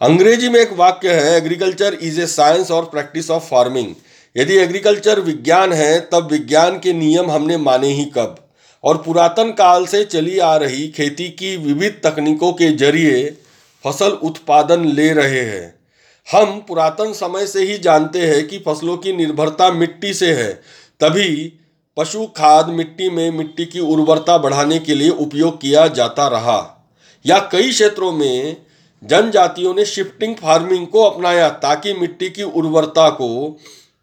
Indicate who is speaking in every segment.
Speaker 1: अंग्रेज़ी में एक वाक्य है एग्रीकल्चर इज़ ए साइंस और प्रैक्टिस ऑफ़ फ़ार्मिंग यदि एग्रीकल्चर विज्ञान है, तब विज्ञान के नियम हमने माने ही कब? और पुरातन काल से चली आ रही खेती की विविध तकनीकों के ज़रिए फ़सल उत्पादन ले रहे हैं। हम पुरातन समय से ही जानते हैं कि फ़सलों की निर्भरता मिट्टी से है। तभी पशु खाद मिट्टी में मिट्टी की उर्वरता बढ़ाने के लिए उपयोग किया जाता रहा। या कई क्षेत्रों में जनजातियों ने शिफ्टिंग फ़ार्मिंग को अपनाया ताकि मिट्टी की उर्वरता को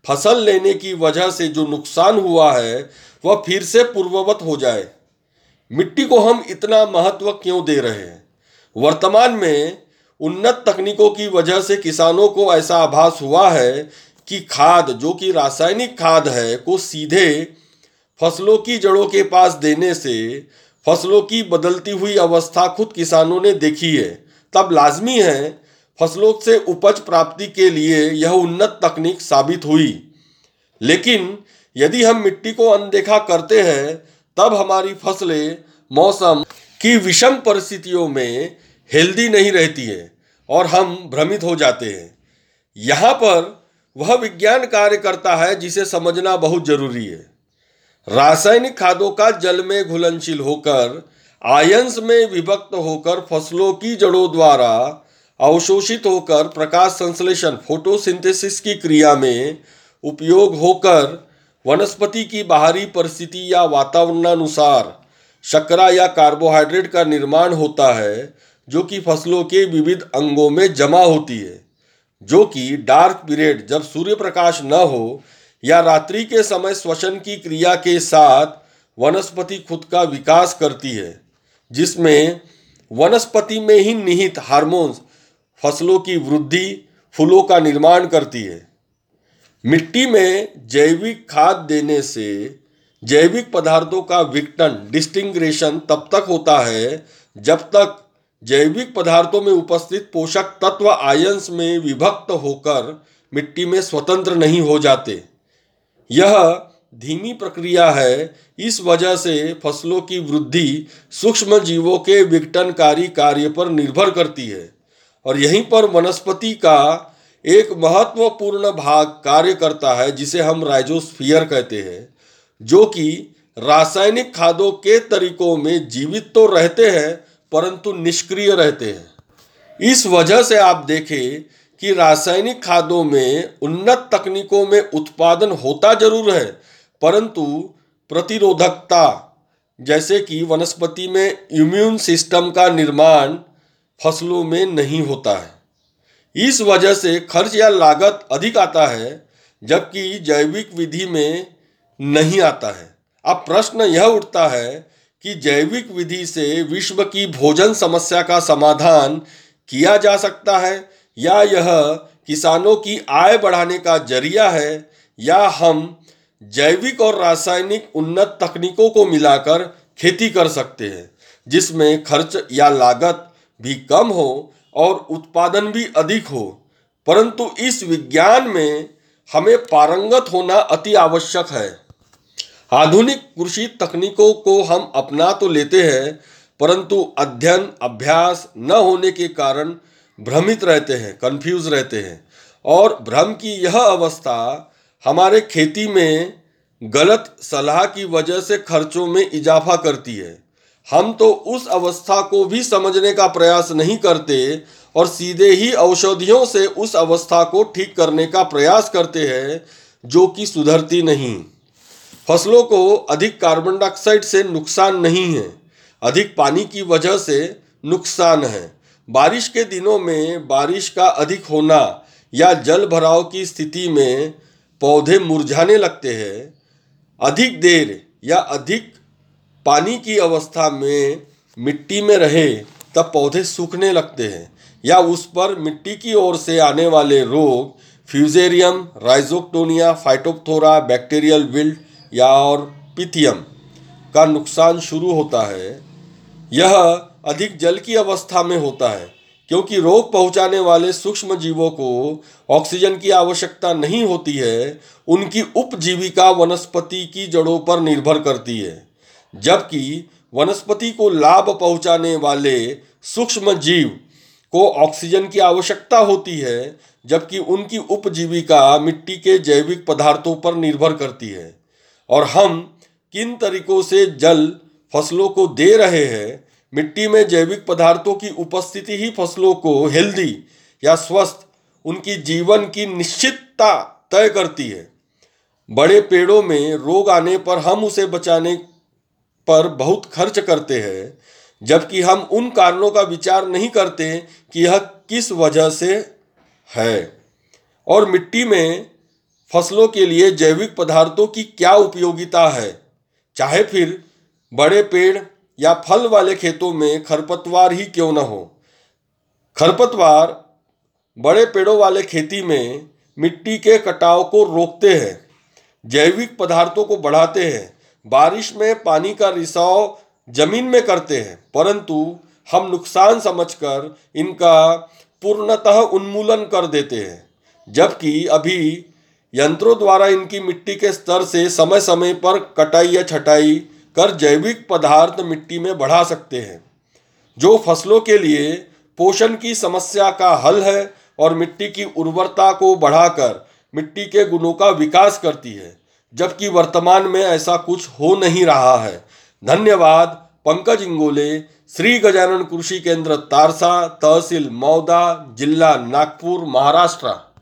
Speaker 1: फ़सल लेने की वजह से जो नुकसान हुआ है, वह फिर से पूर्ववत हो जाए। मिट्टी को हम इतना महत्व क्यों दे रहे हैं? वर्तमान में उन्नत तकनीकों की वजह से किसानों को ऐसा आभास हुआ है कि खाद, जो कि रासायनिक खाद है, को सीधे फ़सलों की जड़ों के पास देने से फ़सलों की बदलती हुई अवस्था खुद किसानों ने देखी है। तब लाजमी है फ़सलों से उपज प्राप्ति के लिए यह उन्नत तकनीक साबित हुई। लेकिन यदि हम मिट्टी को अनदेखा करते हैं, तब हमारी फ़सलें मौसम की विषम परिस्थितियों में हेल्दी नहीं रहती है और हम भ्रमित हो जाते हैं। यहाँ पर वह विज्ञान कार्य करता है जिसे समझना बहुत ज़रूरी है। रासायनिक खादों का जल में घुलनशील होकर आयंस में विभक्त होकर फ़सलों की जड़ों द्वारा अवशोषित होकर प्रकाश संश्लेषण, फोटोसिंथेसिस की क्रिया में उपयोग होकर वनस्पति की बाहरी परिस्थिति या वातावरणानुसार शर्करा या कार्बोहाइड्रेट का निर्माण होता है, जो कि फ़सलों के विविध अंगों में जमा होती है, जो कि डार्क पीरियड, जब सूर्य प्रकाश न हो या रात्रि के समय श्वसन की क्रिया के साथ वनस्पति खुद का विकास करती है। जिसमें वनस्पति में ही निहित हार्मोन्स फ़सलों की वृद्धि, फूलों का निर्माण करती है। मिट्टी में जैविक खाद देने से जैविक पदार्थों का विघटन डिस्टिंग्रेशन तब तक होता है जब तक जैविक पदार्थों में उपस्थित पोषक तत्व आयंस में विभक्त होकर मिट्टी में स्वतंत्र नहीं हो जाते। यह धीमी प्रक्रिया है। इस वजह से फ़सलों की वृद्धि सूक्ष्म जीवों के विघटनकारी कार्य पर निर्भर करती है और यहीं पर वनस्पति का एक महत्वपूर्ण भाग कार्य करता है, जिसे हम राइजोस्फियर कहते हैं, जो कि रासायनिक खादों के तरीकों में जीवित तो रहते हैं, परंतु निष्क्रिय रहते हैं। इस वजह से आप देखें कि रासायनिक खादों में उन्नत तकनीकों में उत्पादन होता ज़रूर है परंतु प्रतिरोधकता, जैसे कि वनस्पति में इम्यून सिस्टम का निर्माण फ़सलों में नहीं होता है। इस वजह से खर्च या लागत अधिक आता है, जबकि जैविक विधि में नहीं आता है। अब प्रश्न यह उठता है कि जैविक विधि से विश्व की भोजन समस्या का समाधान किया जा सकता है, या यह किसानों की आय बढ़ाने का ज़रिया है, या हम जैविक और रासायनिक उन्नत तकनीकों को मिलाकर खेती कर सकते हैं, जिसमें खर्च या लागत भी कम हो और उत्पादन भी अधिक हो। परंतु इस विज्ञान में हमें पारंगत होना अति आवश्यक है। आधुनिक कृषि तकनीकों को हम अपना तो लेते हैं, परंतु अध्ययन, अभ्यास न होने के कारण भ्रमित रहते हैं कंफ्यूज रहते हैं। और भ्रम की यह अवस्था हमारे खेती में गलत सलाह की वजह से खर्चों में इजाफा करती है। हम तो उस अवस्था को भी समझने का प्रयास नहीं करते और सीधे ही औषधियों से उस अवस्था को ठीक करने का प्रयास करते हैं, जो कि सुधरती नहीं। फ़सलों को अधिक कार्बन डाइऑक्साइड से नुकसान नहीं है। अधिक पानी की वजह से नुकसान है। बारिश के दिनों में बारिश का अधिक होना या जल भराव की स्थिति में पौधे मुरझाने लगते हैं। अधिक देर या अधिक पानी की अवस्था में मिट्टी में रहे तब पौधे सूखने लगते हैं या उस पर मिट्टी की ओर से आने वाले रोग fusarium, rhizoctonia, phytophthora, bacterial wilt या और पिथियम का नुकसान शुरू होता है। यह अधिक जल की अवस्था में होता है। क्योंकि रोग पहुँचाने वाले सूक्ष्म जीवों को ऑक्सीजन की आवश्यकता नहीं होती है, उनकी उपजीविका वनस्पति की जड़ों पर निर्भर करती है, जबकि वनस्पति को लाभ पहुँचाने वाले सूक्ष्म जीव को ऑक्सीजन की आवश्यकता होती है, जबकि उनकी उपजीविका मिट्टी के जैविक पदार्थों पर निर्भर करती है। और हम किन तरीकों से जल फ़सलों को दे रहे हैं मिट्टी में जैविक पदार्थों की उपस्थिति ही फ़सलों को हेल्दी या स्वस्थ, उनकी जीवन की निश्चितता तय करती है। बड़े पेड़ों में रोग आने पर हम उसे बचाने पर बहुत खर्च करते हैं, जबकि हम उन कारणों का विचार नहीं करते कि यह किस वजह से है। और मिट्टी में फ़सलों के लिए जैविक पदार्थों की क्या उपयोगिता है? चाहे फिर बड़े पेड़ या फल वाले खेतों में खरपतवार ही क्यों न हो? खरपतवार बड़े पेड़ों वाले खेती में मिट्टी के कटाव को रोकते हैं, जैविक पदार्थों को बढ़ाते हैं, बारिश में पानी का रिसाव ज़मीन में करते हैं, परंतु हम नुकसान समझकर इनका पूर्णतः उन्मूलन कर देते हैं, जबकि अभी यंत्रों द्वारा इनकी मिट्टी के स्तर से समय समय पर कटाई या छटाई कर जैविक पदार्थ मिट्टी में बढ़ा सकते हैं। जो फ़सलों के लिए पोषण की समस्या का हल है और मिट्टी की उर्वरता को बढ़ाकर मिट्टी के गुणों का विकास करती है, जबकि वर्तमान में ऐसा कुछ हो नहीं रहा है। धन्यवाद, पंकज इंगोले, श्री गजानन कृषि केंद्र, तारसा, तहसील मौदा, जिला नागपुर, महाराष्ट्र।